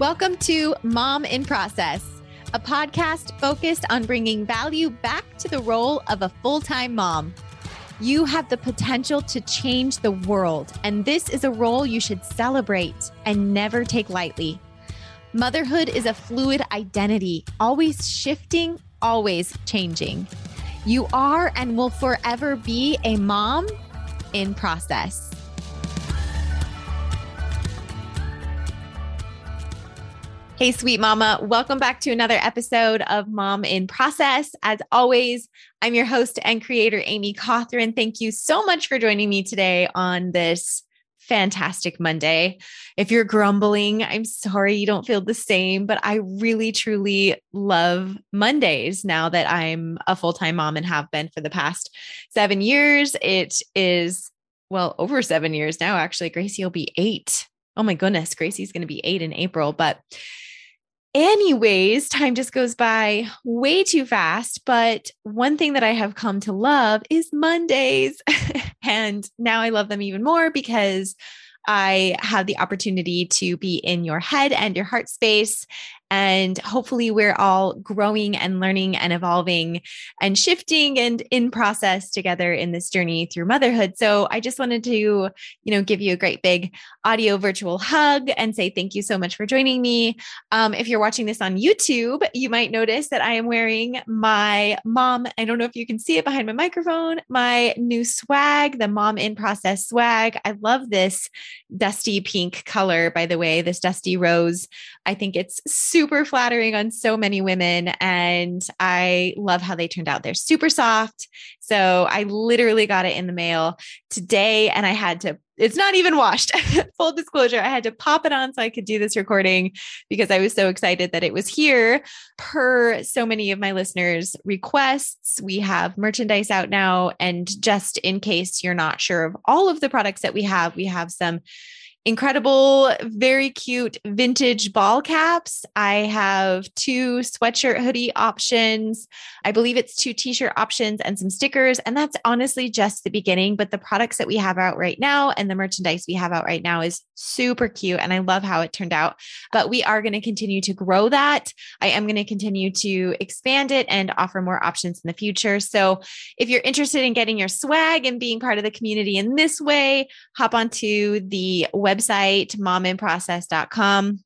Welcome to Mom in Process, a podcast focused on bringing value back to the role of a full time mom. You have the potential to change the world, and this is a role you should celebrate and never take lightly. Motherhood is a fluid identity, always shifting, always changing. You are and will forever be a mom in process. Hey, sweet mama. Welcome back to another episode of Mom in Process. As always, I'm your host and creator, Amy Cawthron. Thank you so much for joining me today on this fantastic Monday. If you're grumbling, I'm sorry you don't feel the same, but I really, truly love Mondays now that I'm a full time mom and have been for the past seven years. It is, well, over seven years now, actually. Gracie will be eight. Oh my goodness, Gracie's going to be eight in April, but Anyways, time just goes by way too fast. But one thing that I have come to love is Mondays. and now I love them even more because I have the opportunity to be in your head and your heart space and hopefully, we're all growing and learning and evolving and shifting and in process together in this journey through motherhood. So, I just wanted to, you know, give you a great big audio virtual hug and say thank you so much for joining me. Um, if you're watching this on YouTube, you might notice that I am wearing my mom. I don't know if you can see it behind my microphone, my new swag, the mom in process swag. I love this dusty pink color, by the way, this dusty rose. I think it's super flattering on so many women. And I love how they turned out. They're super soft. So I literally got it in the mail today and I had to, it's not even washed. Full disclosure, I had to pop it on so I could do this recording because I was so excited that it was here. Per so many of my listeners' requests, we have merchandise out now. And just in case you're not sure of all of the products that we have, we have some incredible, very cute vintage ball caps. I have two sweatshirt hoodie options. I believe it's two t shirt options and some stickers. And that's honestly just the beginning. But the products that we have out right now and the merchandise we have out right now is super cute. And I love how it turned out. But we are going to continue to grow that. I am going to continue to expand it and offer more options in the future. So if you're interested in getting your swag and being part of the community in this way, hop onto the website website, mominprocess.com.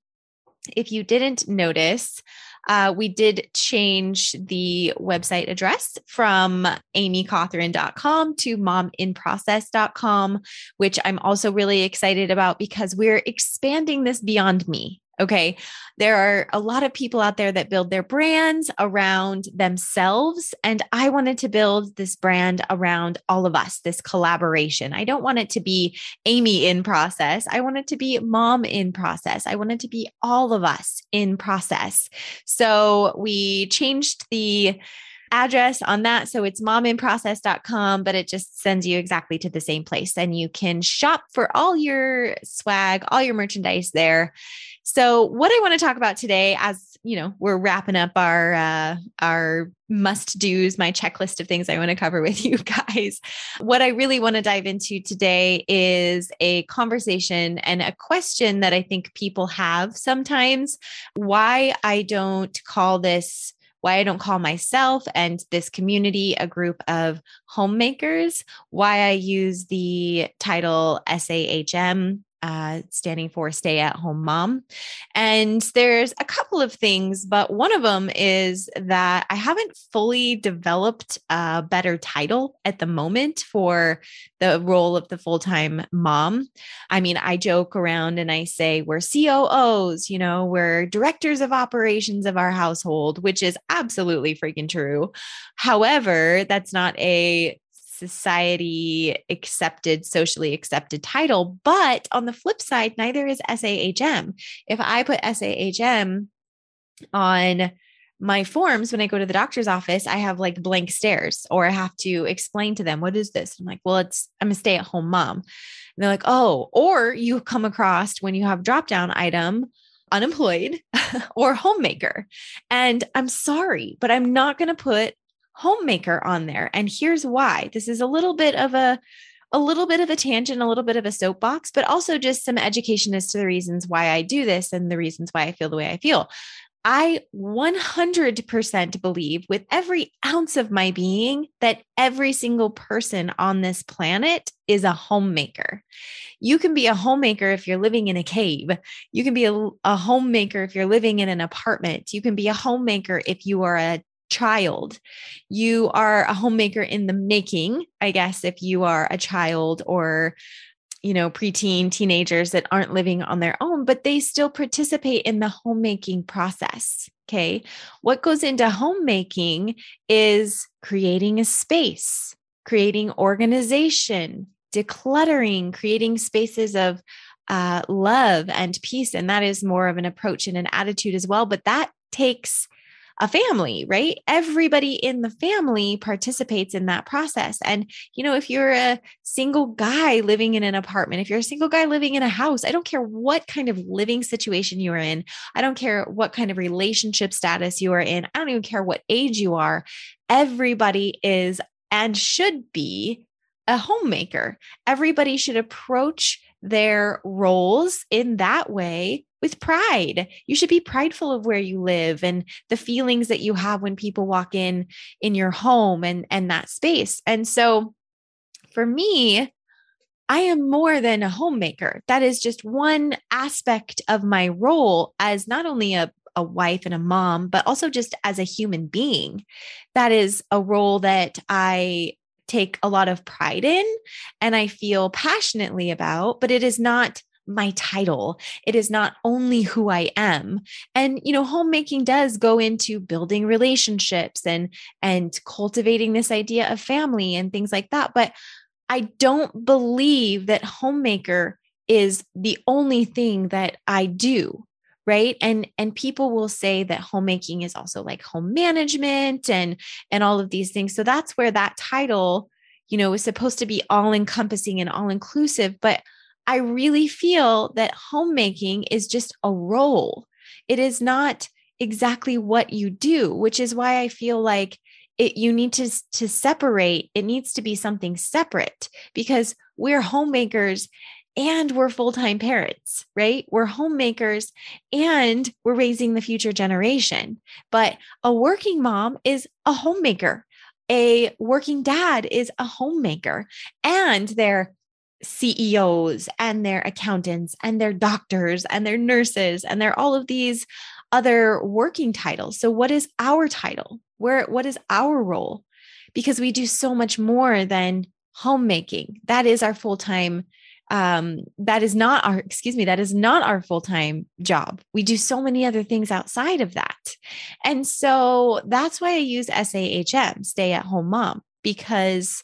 If you didn't notice, uh, we did change the website address from amycawthron.com to mominprocess.com, which I'm also really excited about because we're expanding this beyond me. Okay. There are a lot of people out there that build their brands around themselves. And I wanted to build this brand around all of us, this collaboration. I don't want it to be Amy in process. I want it to be mom in process. I want it to be all of us in process. So we changed the address on that. So it's mominprocess.com, but it just sends you exactly to the same place. And you can shop for all your swag, all your merchandise there. So, what I want to talk about today, as you know, we're wrapping up our uh, our must dos, my checklist of things I want to cover with you guys. What I really want to dive into today is a conversation and a question that I think people have sometimes. Why I don't call this why I don't call myself and this community a group of homemakers, why I use the title SAHM uh, standing for stay at home mom. And there's a couple of things, but one of them is that I haven't fully developed a better title at the moment for the role of the full time mom. I mean, I joke around and I say we're COOs, you know, we're directors of operations of our household, which is absolutely freaking true. However, that's not a society accepted, socially accepted title. But on the flip side, neither is SAHM. If I put SAHM on my forms when I go to the doctor's office, I have like blank stares or I have to explain to them, what is this? I'm like, well, it's, I'm a stay at home mom. And they're like, oh, or you come across when you have drop down item, unemployed or homemaker. And I'm sorry, but I'm not going to put homemaker on there. And here's why this is a little bit of a a little bit of a tangent, a little bit of a soapbox, but also just some education as to the reasons why I do this and the reasons why I feel the way I feel. I 100% believe with every ounce of my being that every single person on this planet is a homemaker. You can be a homemaker if you're living in a cave. You can be a, a homemaker if you're living in an apartment. You can be a homemaker if you are a child. You are a homemaker in the making, I guess, if you are a child or you know, preteen teenagers that aren't living on their own, but they still participate in the homemaking process. Okay. What goes into homemaking is creating a space, creating organization, decluttering, creating spaces of uh, love and peace. And that is more of an approach and an attitude as well. But that takes a family, right? Everybody in the family participates in that process. And, you know, if you're a single guy living in an apartment, if you're a single guy living in a house, I don't care what kind of living situation you are in. I don't care what kind of relationship status you are in. I don't even care what age you are. Everybody is and should be a homemaker. Everybody should approach their roles in that way with pride. You should be prideful of where you live and the feelings that you have when people walk in in your home and and that space. And so for me, I am more than a homemaker. That is just one aspect of my role as not only a a wife and a mom, but also just as a human being. That is a role that I take a lot of pride in and I feel passionately about, but it is not my title. It is not only who I am. And you know, homemaking does go into building relationships and and cultivating this idea of family and things like that, but I don't believe that homemaker is the only thing that I do right and and people will say that homemaking is also like home management and and all of these things so that's where that title you know is supposed to be all encompassing and all inclusive but i really feel that homemaking is just a role it is not exactly what you do which is why i feel like it you need to to separate it needs to be something separate because we're homemakers and we're full time parents, right? We're homemakers and we're raising the future generation. But a working mom is a homemaker. A working dad is a homemaker and they're CEOs and their accountants and their doctors and their nurses and they're all of these other working titles. So what is our title? Where what is our role? Because we do so much more than homemaking. That is our full-time um, that is not our excuse me that is not our full-time job we do so many other things outside of that and so that's why i use sahm stay at home mom because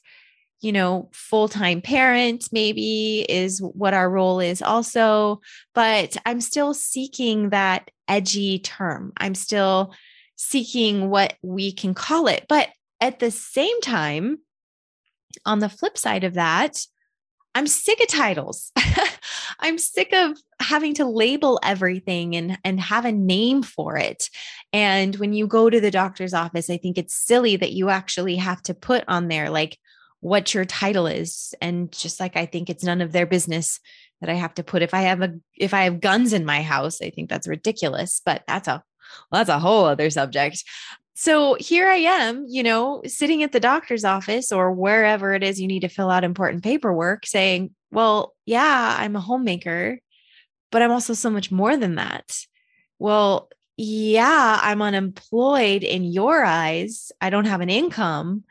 you know full-time parent maybe is what our role is also but i'm still seeking that edgy term i'm still seeking what we can call it but at the same time on the flip side of that I'm sick of titles. I'm sick of having to label everything and and have a name for it. And when you go to the doctor's office, I think it's silly that you actually have to put on there like what your title is and just like I think it's none of their business that I have to put if I have a if I have guns in my house, I think that's ridiculous, but that's a well, that's a whole other subject so here I am, you know, sitting at the doctor's office or wherever it is you need to fill out important paperwork saying, well, yeah, I'm a homemaker, but I'm also so much more than that. Well, yeah, I'm unemployed in your eyes. I don't have an income,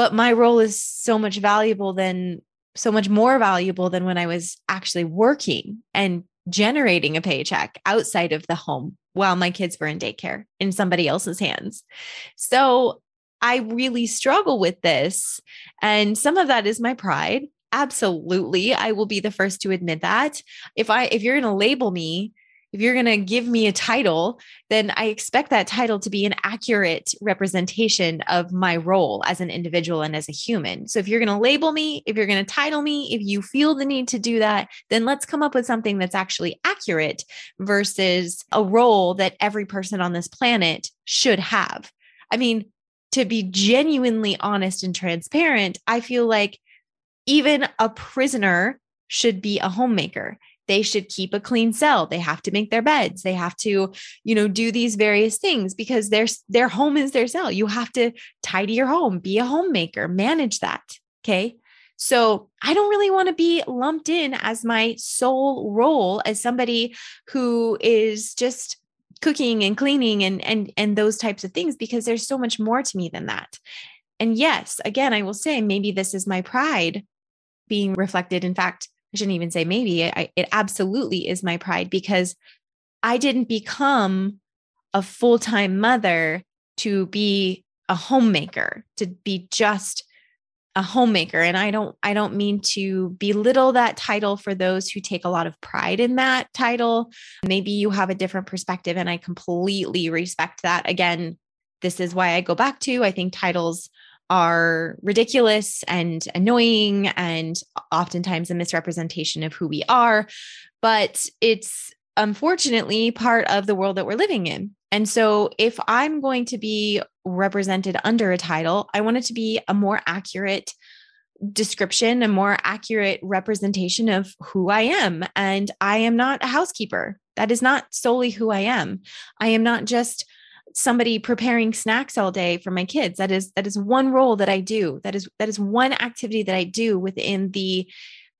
but my role is so much valuable than so much more valuable than when I was actually working and generating a paycheck outside of the home while my kids were in daycare in somebody else's hands. So I really struggle with this. And some of that is my pride. Absolutely. I will be the first to admit that. If I if you're going to label me if you're going to give me a title, then I expect that title to be an accurate representation of my role as an individual and as a human. So if you're going to label me, if you're going to title me, if you feel the need to do that, then let's come up with something that's actually accurate versus a role that every person on this planet should have. I mean, to be genuinely honest and transparent, I feel like even a prisoner should be a homemaker they should keep a clean cell they have to make their beds they have to you know do these various things because their their home is their cell you have to tidy your home be a homemaker manage that okay so I don't really want to be lumped in as my sole role as somebody who is just cooking and cleaning and and and those types of things because there's so much more to me than that. And yes, again, I will say maybe this is my pride being reflected. In fact, I shouldn't even say maybe, I, it absolutely is my pride because I didn't become a full time mother to be a homemaker, to be just a homemaker. And i don't i don't mean to belittle that title for those who take a lot of pride in that title. Maybe you have a different perspective and i completely respect that. Again this is why i go back to i think titles are ridiculous and annoying and oftentimes a misrepresentation of who we are but it's unfortunately part of the world that we're living in and so, if I'm going to be represented under a title, I want it to be a more accurate description, a more accurate representation of who I am. And I am not a housekeeper. That is not solely who I am. I am not just somebody preparing snacks all day for my kids that is that is one role that i do that is that is one activity that i do within the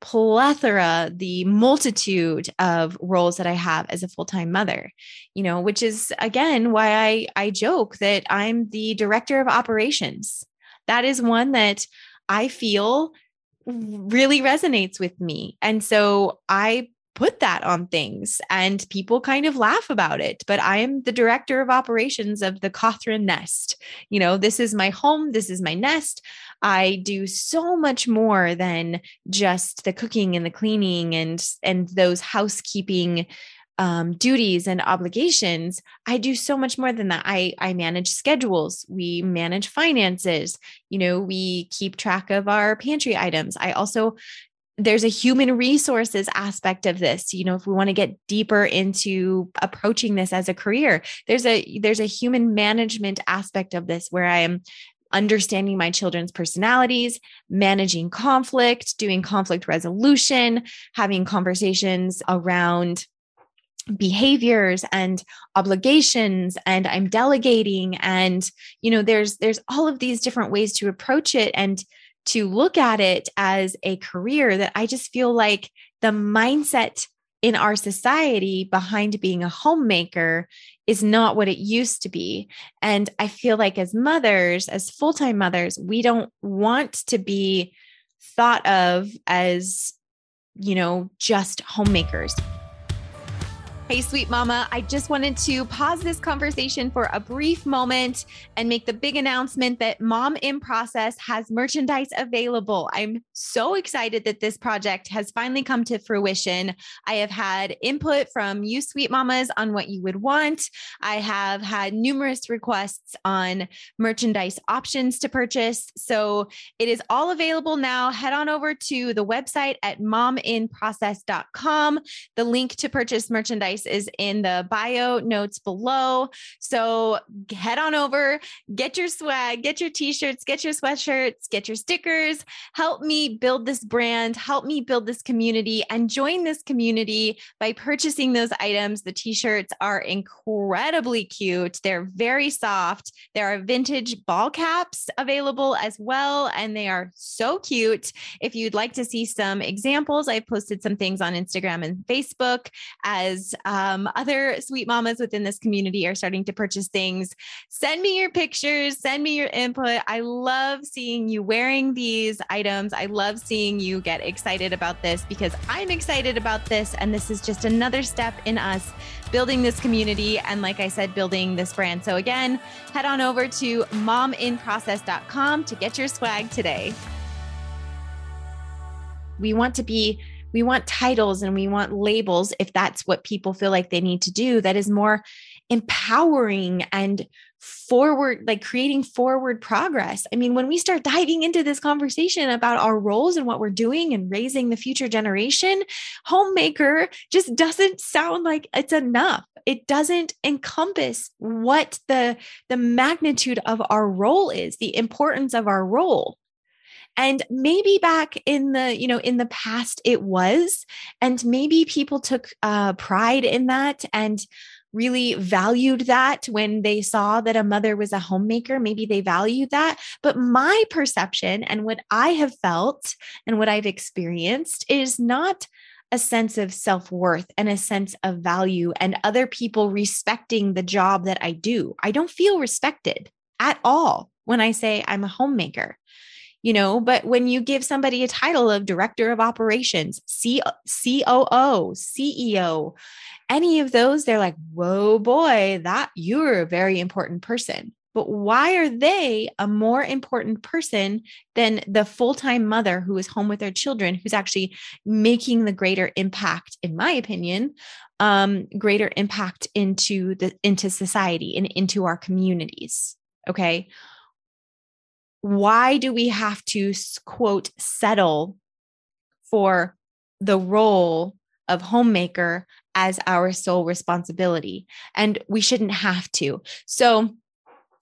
plethora, the multitude of roles that I have as a full-time mother, you know, which is again why I I joke that I'm the director of operations. That is one that I feel really resonates with me. And so I put that on things and people kind of laugh about it. But I am the director of operations of the Cawthron Nest. You know, this is my home, this is my nest. I do so much more than just the cooking and the cleaning and and those housekeeping um, duties and obligations i do so much more than that i i manage schedules we manage finances you know we keep track of our pantry items i also there's a human resources aspect of this you know if we want to get deeper into approaching this as a career there's a there's a human management aspect of this where i am understanding my children's personalities managing conflict doing conflict resolution having conversations around behaviors and obligations and i'm delegating and you know there's there's all of these different ways to approach it. And to look at it as a career that I just feel like the mindset in our society behind being a homemaker is not what it used to be. And I feel like as mothers, as full time mothers, we don't want to be thought of as, you know, just homemakers. Hey, sweet mama, I just wanted to pause this conversation for a brief moment and make the big announcement that Mom in Process has merchandise available. I'm so excited that this project has finally come to fruition. I have had input from you, sweet mamas, on what you would want. I have had numerous requests on merchandise options to purchase. So it is all available now. Head on over to the website at mominprocess.com. The link to purchase merchandise is in the bio notes below. So head on over, get your swag, get your t shirts, get your sweatshirts, get your stickers. Help me build this brand, help me build this community, and join this community by purchasing those items. The t shirts are incredibly cute, they're very soft. There are vintage ball caps available as well, and they are so cute. If you'd like to see some examples, I've posted some things on Instagram and Facebook as um, other sweet mamas within this community are starting to purchase things. Send me your pictures, send me your input. I love seeing you wearing these items. I love seeing you get excited about this because I'm excited about this. And this is just another step in us building this community and, like I said, building this brand. So, again, head on over to mominprocess.com to get your swag today. We want to be we want titles and we want labels if that's what people feel like they need to do that is more empowering and forward like creating forward progress. I mean when we start diving into this conversation about our roles and what we're doing and raising the future generation homemaker just doesn't sound like it's enough. It doesn't encompass what the the magnitude of our role is the importance of our role And maybe back in the, you know, in the past it was, and maybe people took uh, pride in that and really valued that when they saw that a mother was a homemaker. Maybe they valued that. But my perception and what I have felt and what I've experienced is not a sense of self worth and a sense of value and other people respecting the job that I do. I don't feel respected at all when I say I'm a homemaker. You know, but when you give somebody a title of director of operations, C- COO, CEO, any of those, they're like, whoa, boy, that you're a very important person. But why are they a more important person than the full time mother who is home with their children, who's actually making the greater impact, in my opinion, um, greater impact into the into society and into our communities? Okay. Why do we have to quote settle for the role of homemaker as our sole responsibility? And we shouldn't have to. So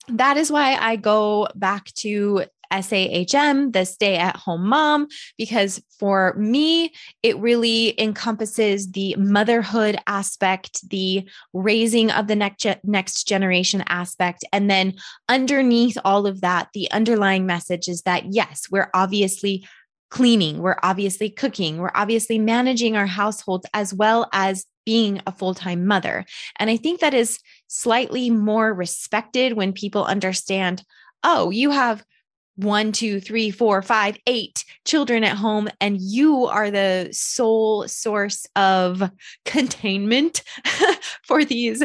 that is why I go back to SAHM, the stay at home mom, because for me, it really encompasses the motherhood aspect, the raising of the next, next generation aspect. And then underneath all of that, the underlying message is that yes, we're obviously cleaning, we're obviously cooking, we're obviously managing our households as well as being a full time mother. And I think that is slightly more respected when people understand oh, you have one, two, three, four, five, eight children at home, and you are the sole source of containment for these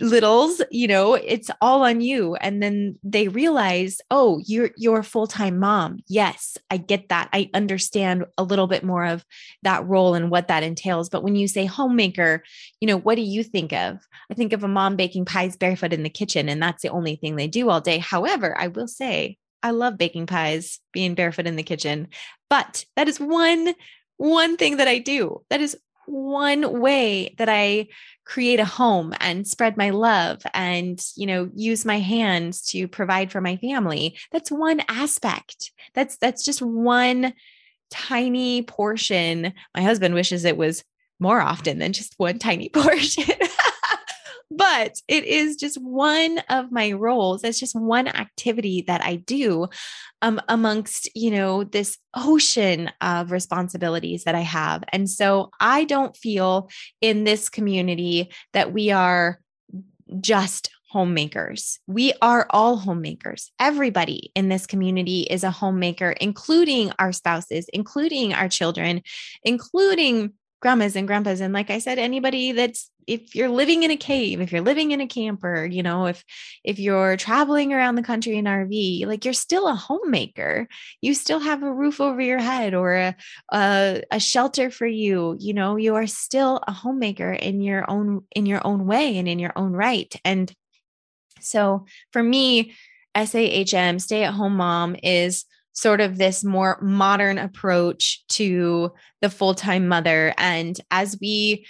littles you know it's all on you. And then they realize oh you're you're a full-time mom. Yes i get that. I understand a little bit more of that role and what that entails. But when you say homemaker you know what do you think of? I think of a mom baking pies barefoot in the kitchen and that's the only thing they do all day. However i will say I love baking pies, being barefoot in the kitchen. But that is one one thing that I do. That is one way that I create a home and spread my love and, you know, use my hands to provide for my family. That's one aspect. That's that's just one tiny portion. My husband wishes it was more often than just one tiny portion but it is just one of my roles. It's just one activity that I do um, amongst, you know, this ocean of responsibilities that I have. And so I don't feel in this community that we are just homemakers. We are all homemakers. Everybody in this community is a homemaker, including our spouses, including our children, including grandmas and grandpas and like i said anybody that's if you're living in a cave if you're living in a camper you know if if you're traveling around the country in rv like you're still a homemaker. You still have a roof over your head or a, a, a shelter for you. You know you are still a homemaker in your own in your own way and in your own right. And so for me SAHM stay at home mom is sort of this more modern approach to the full time mother. And as we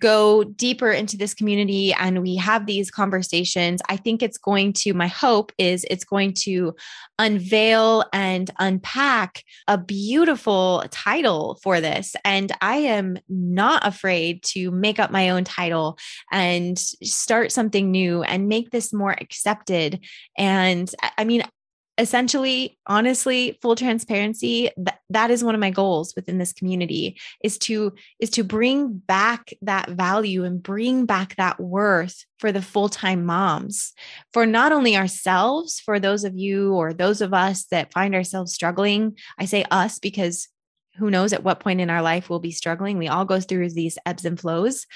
go deeper into this community and we have these conversations, I think it's going to, my hope is it's going to unveil and unpack a beautiful title for this. And I am not afraid to make up my own title and start something new and make this more accepted. And I mean, essentially honestly full transparency that, that is one of my goals within this community is to is to bring back that value and bring back that worth for the full-time moms. For not only ourselves for those of you or those of us that find ourselves struggling i say us because who knows at what point in our life we'll be struggling. We all go through these ebbs and flows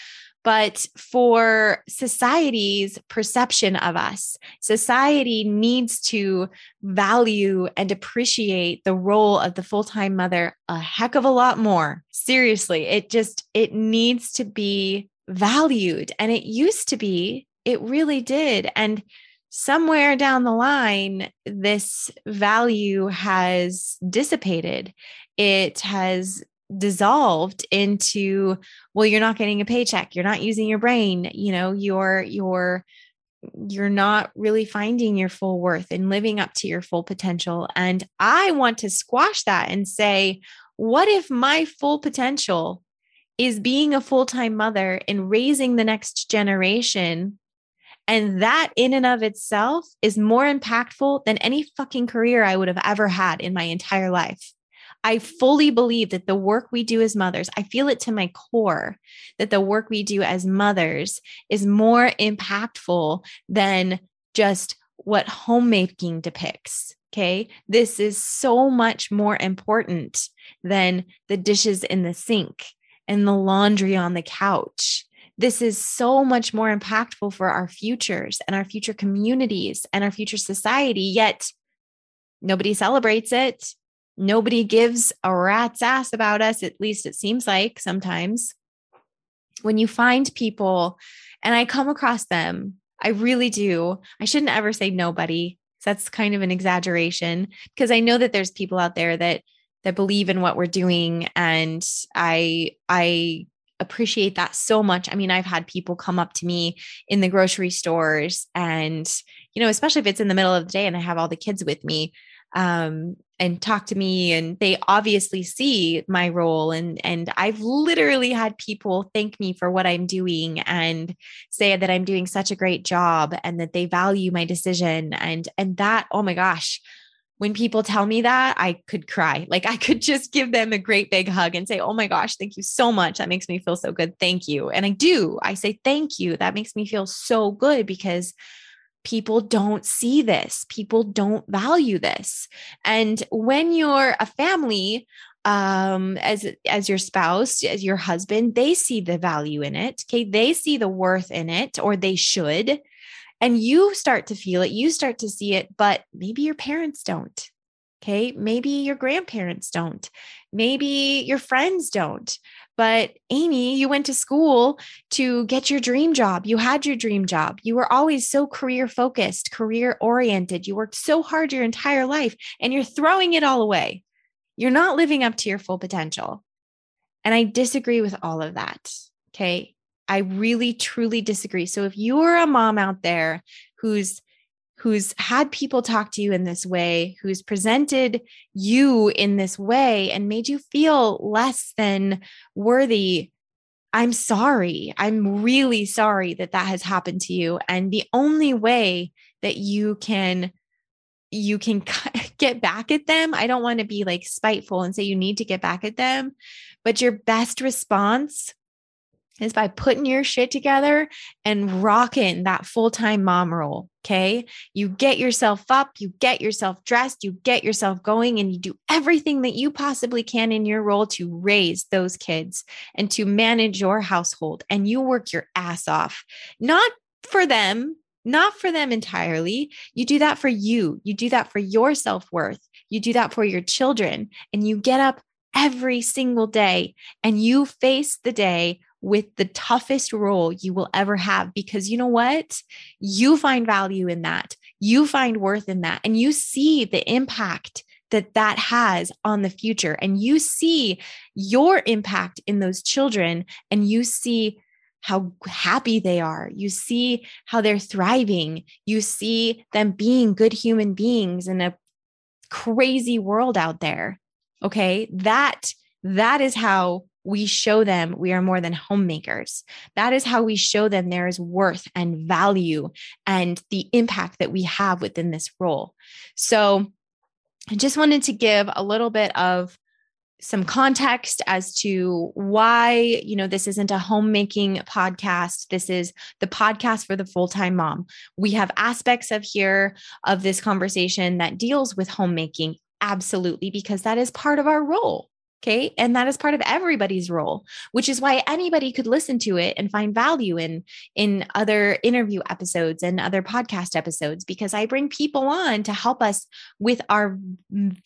but for society's perception of us. Society needs to value and appreciate the role of the full-time mother a heck of a lot more. Seriously, it just it needs to be valued and it used to be it really did and somewhere down the line this value has dissipated it has dissolved into well you're not getting a paycheck you're not using your brain you know you're you're you're not really finding your full worth and living up to your full potential. And I want to squash that and say, what if my full potential is being a full time mother and raising the next generation? And that in and of itself is more impactful than any fucking career I would have ever had in my entire life. I fully believe that the work we do as mothers, I feel it to my core that the work we do as mothers is more impactful than just what homemaking depicts. Okay. This is so much more important than the dishes in the sink and the laundry on the couch. This is so much more impactful for our futures and our future communities and our future society. Yet nobody celebrates it nobody gives a rat's ass about us. At least it seems like sometimes when you find people, and I come across them, I really do. I shouldn't ever say nobody. That's kind of an exaggeration because I know that there's people out there that that believe in what we're doing and I I appreciate that so much. I mean, I've had people come up to me in the grocery stores and you know, especially if it's in the middle of the day and I have all the kids with me, um, and talk to me and they obviously see my role and and I've literally had people thank me for what I'm doing and say that I'm doing such a great job and that they value my decision and and that oh my gosh when people tell me that I could cry. Like I could just give them a great big hug and say oh my gosh thank you so much. That makes me feel so good. Thank you. And I do. I say thank you. That makes me feel so good because people don't see this. People don't value this. And when you're a family um as as your spouse as your husband they see the value in it okay? They see the worth in it or they should. And you start to feel it you start to see it but maybe your parents don't okay? Maybe your grandparents don't. Maybe your friends don't but Amy, you went to school to get your dream job. You had your dream job. You were always so career focused, career oriented. You worked so hard your entire life and you're throwing it all away. You're not living up to your full potential. And I disagree with all of that. Okay. I really, truly disagree. So if you're a mom out there who's who's had people talk to you in this way, who's presented you in this way and made you feel less than worthy, I'm sorry. I'm really sorry that that has happened to you. And the only way that you can you can get back at them. I don't want to be like spiteful and say you need to get back at them, but your best response is by putting your shit together and rocking that full time mom role. Okay. You get yourself up, you get yourself dressed, you get yourself going, and you do everything that you possibly can in your role to raise those kids and to manage your household. And you work your ass off, not for them, not for them entirely. You do that for you. You do that for your self worth. You do that for your children. And you get up every single day and you face the day with the toughest role you will ever have because you know what? You find value in that. You find worth in that. And you see the impact that that has on the future. And you see your impact in those children and you see how happy they are. You see how they're thriving. You see them being good human beings in a crazy world out there. Okay. That, that is how we show them we are more than homemakers. That is how we show them there is worth and value and the impact that we have within this role. So I just wanted to give a little bit of some context as to why you know this isn't a homemaking podcast this is the podcast for the full-time mom we have aspects of here of this conversation that deals with homemaking absolutely because that is part of our role Okay. And that is part of everybody's role, which is why anybody could listen to it and find value in, in other interview episodes and other podcast episodes, because I bring people on to help us with our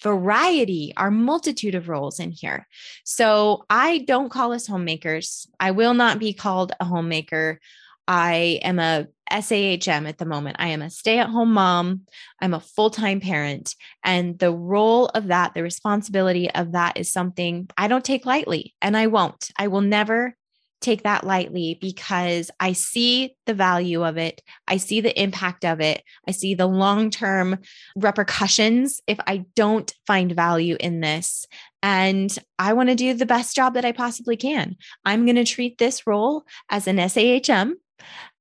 variety, our multitude of roles in here. So I don't call us homemakers. I will not be called a homemaker. I am a SAHM at the moment. I am a stay at home mom. I'm a full time parent. And the role of that, the responsibility of that is something I don't take lightly and I won't. I will never take that lightly because I see the value of it. I see the impact of it. I see the long term repercussions if I don't find value in this. And I want to do the best job that I possibly can. I'm going to treat this role as an SAHM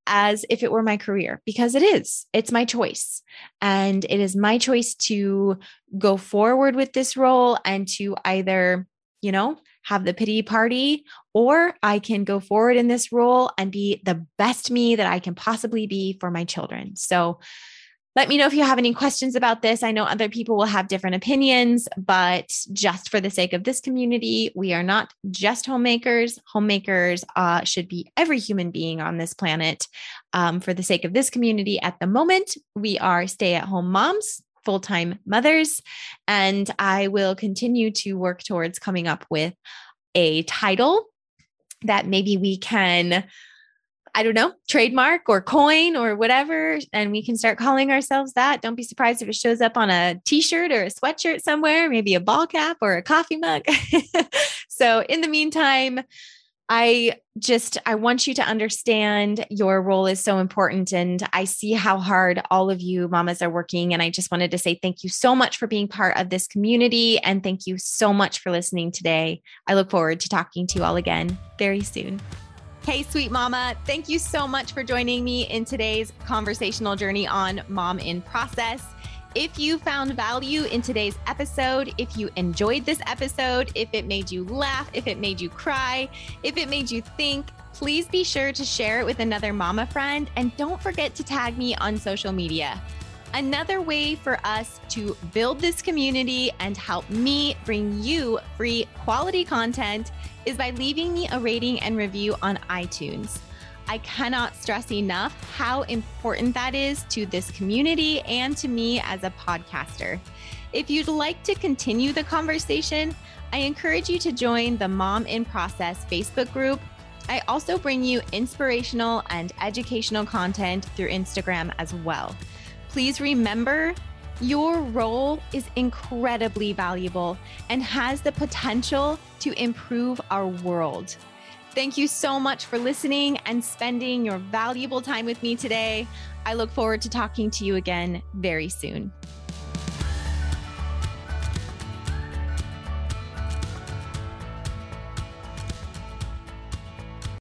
as if it were my career because it is. It's my choice. And it is my choice to go forward with this role and to either, you know, have the pity party, or I can go forward in this role and be the best me that I can possibly be for my children. So, let me know if you have any questions about this. I know other people will have different opinions, but just for the sake of this community, we are not just homemakers. Homemakers uh, should be every human being on this planet. Um, for the sake of this community, at the moment, we are stay at home moms full time mothers. And I will continue to work towards coming up with a title that maybe we can. I don't know, trademark or coin or whatever. And we can start calling ourselves that. Don't be surprised if it shows up on a t shirt or a sweatshirt somewhere, maybe a ball cap or a coffee mug. so, in the meantime, I just I want you to understand your role is so important and I see how hard all of you mamas are working and I just wanted to say thank you so much for being part of this community and thank you so much for listening today. I look forward to talking to you all again very soon. Hey, sweet mama, thank you so much for joining me in today's conversational journey on Mom in Process. If you found value in today's episode, if you enjoyed this episode, if it made you laugh, if it made you cry, if it made you think, please be sure to share it with another mama friend and don't forget to tag me on social media. Another way for us to build this community and help me bring you free quality content is by leaving me a rating and review on iTunes. I cannot stress enough how important that is to this community and to me as a podcaster. If you'd like to continue the conversation, I encourage you to join the Mom in Process Facebook group. I also bring you inspirational and educational content through Instagram as well. Please remember your role is incredibly valuable and has the potential to improve our world. Thank you so much for listening and spending your valuable time with me today. I look forward to talking to you again very soon.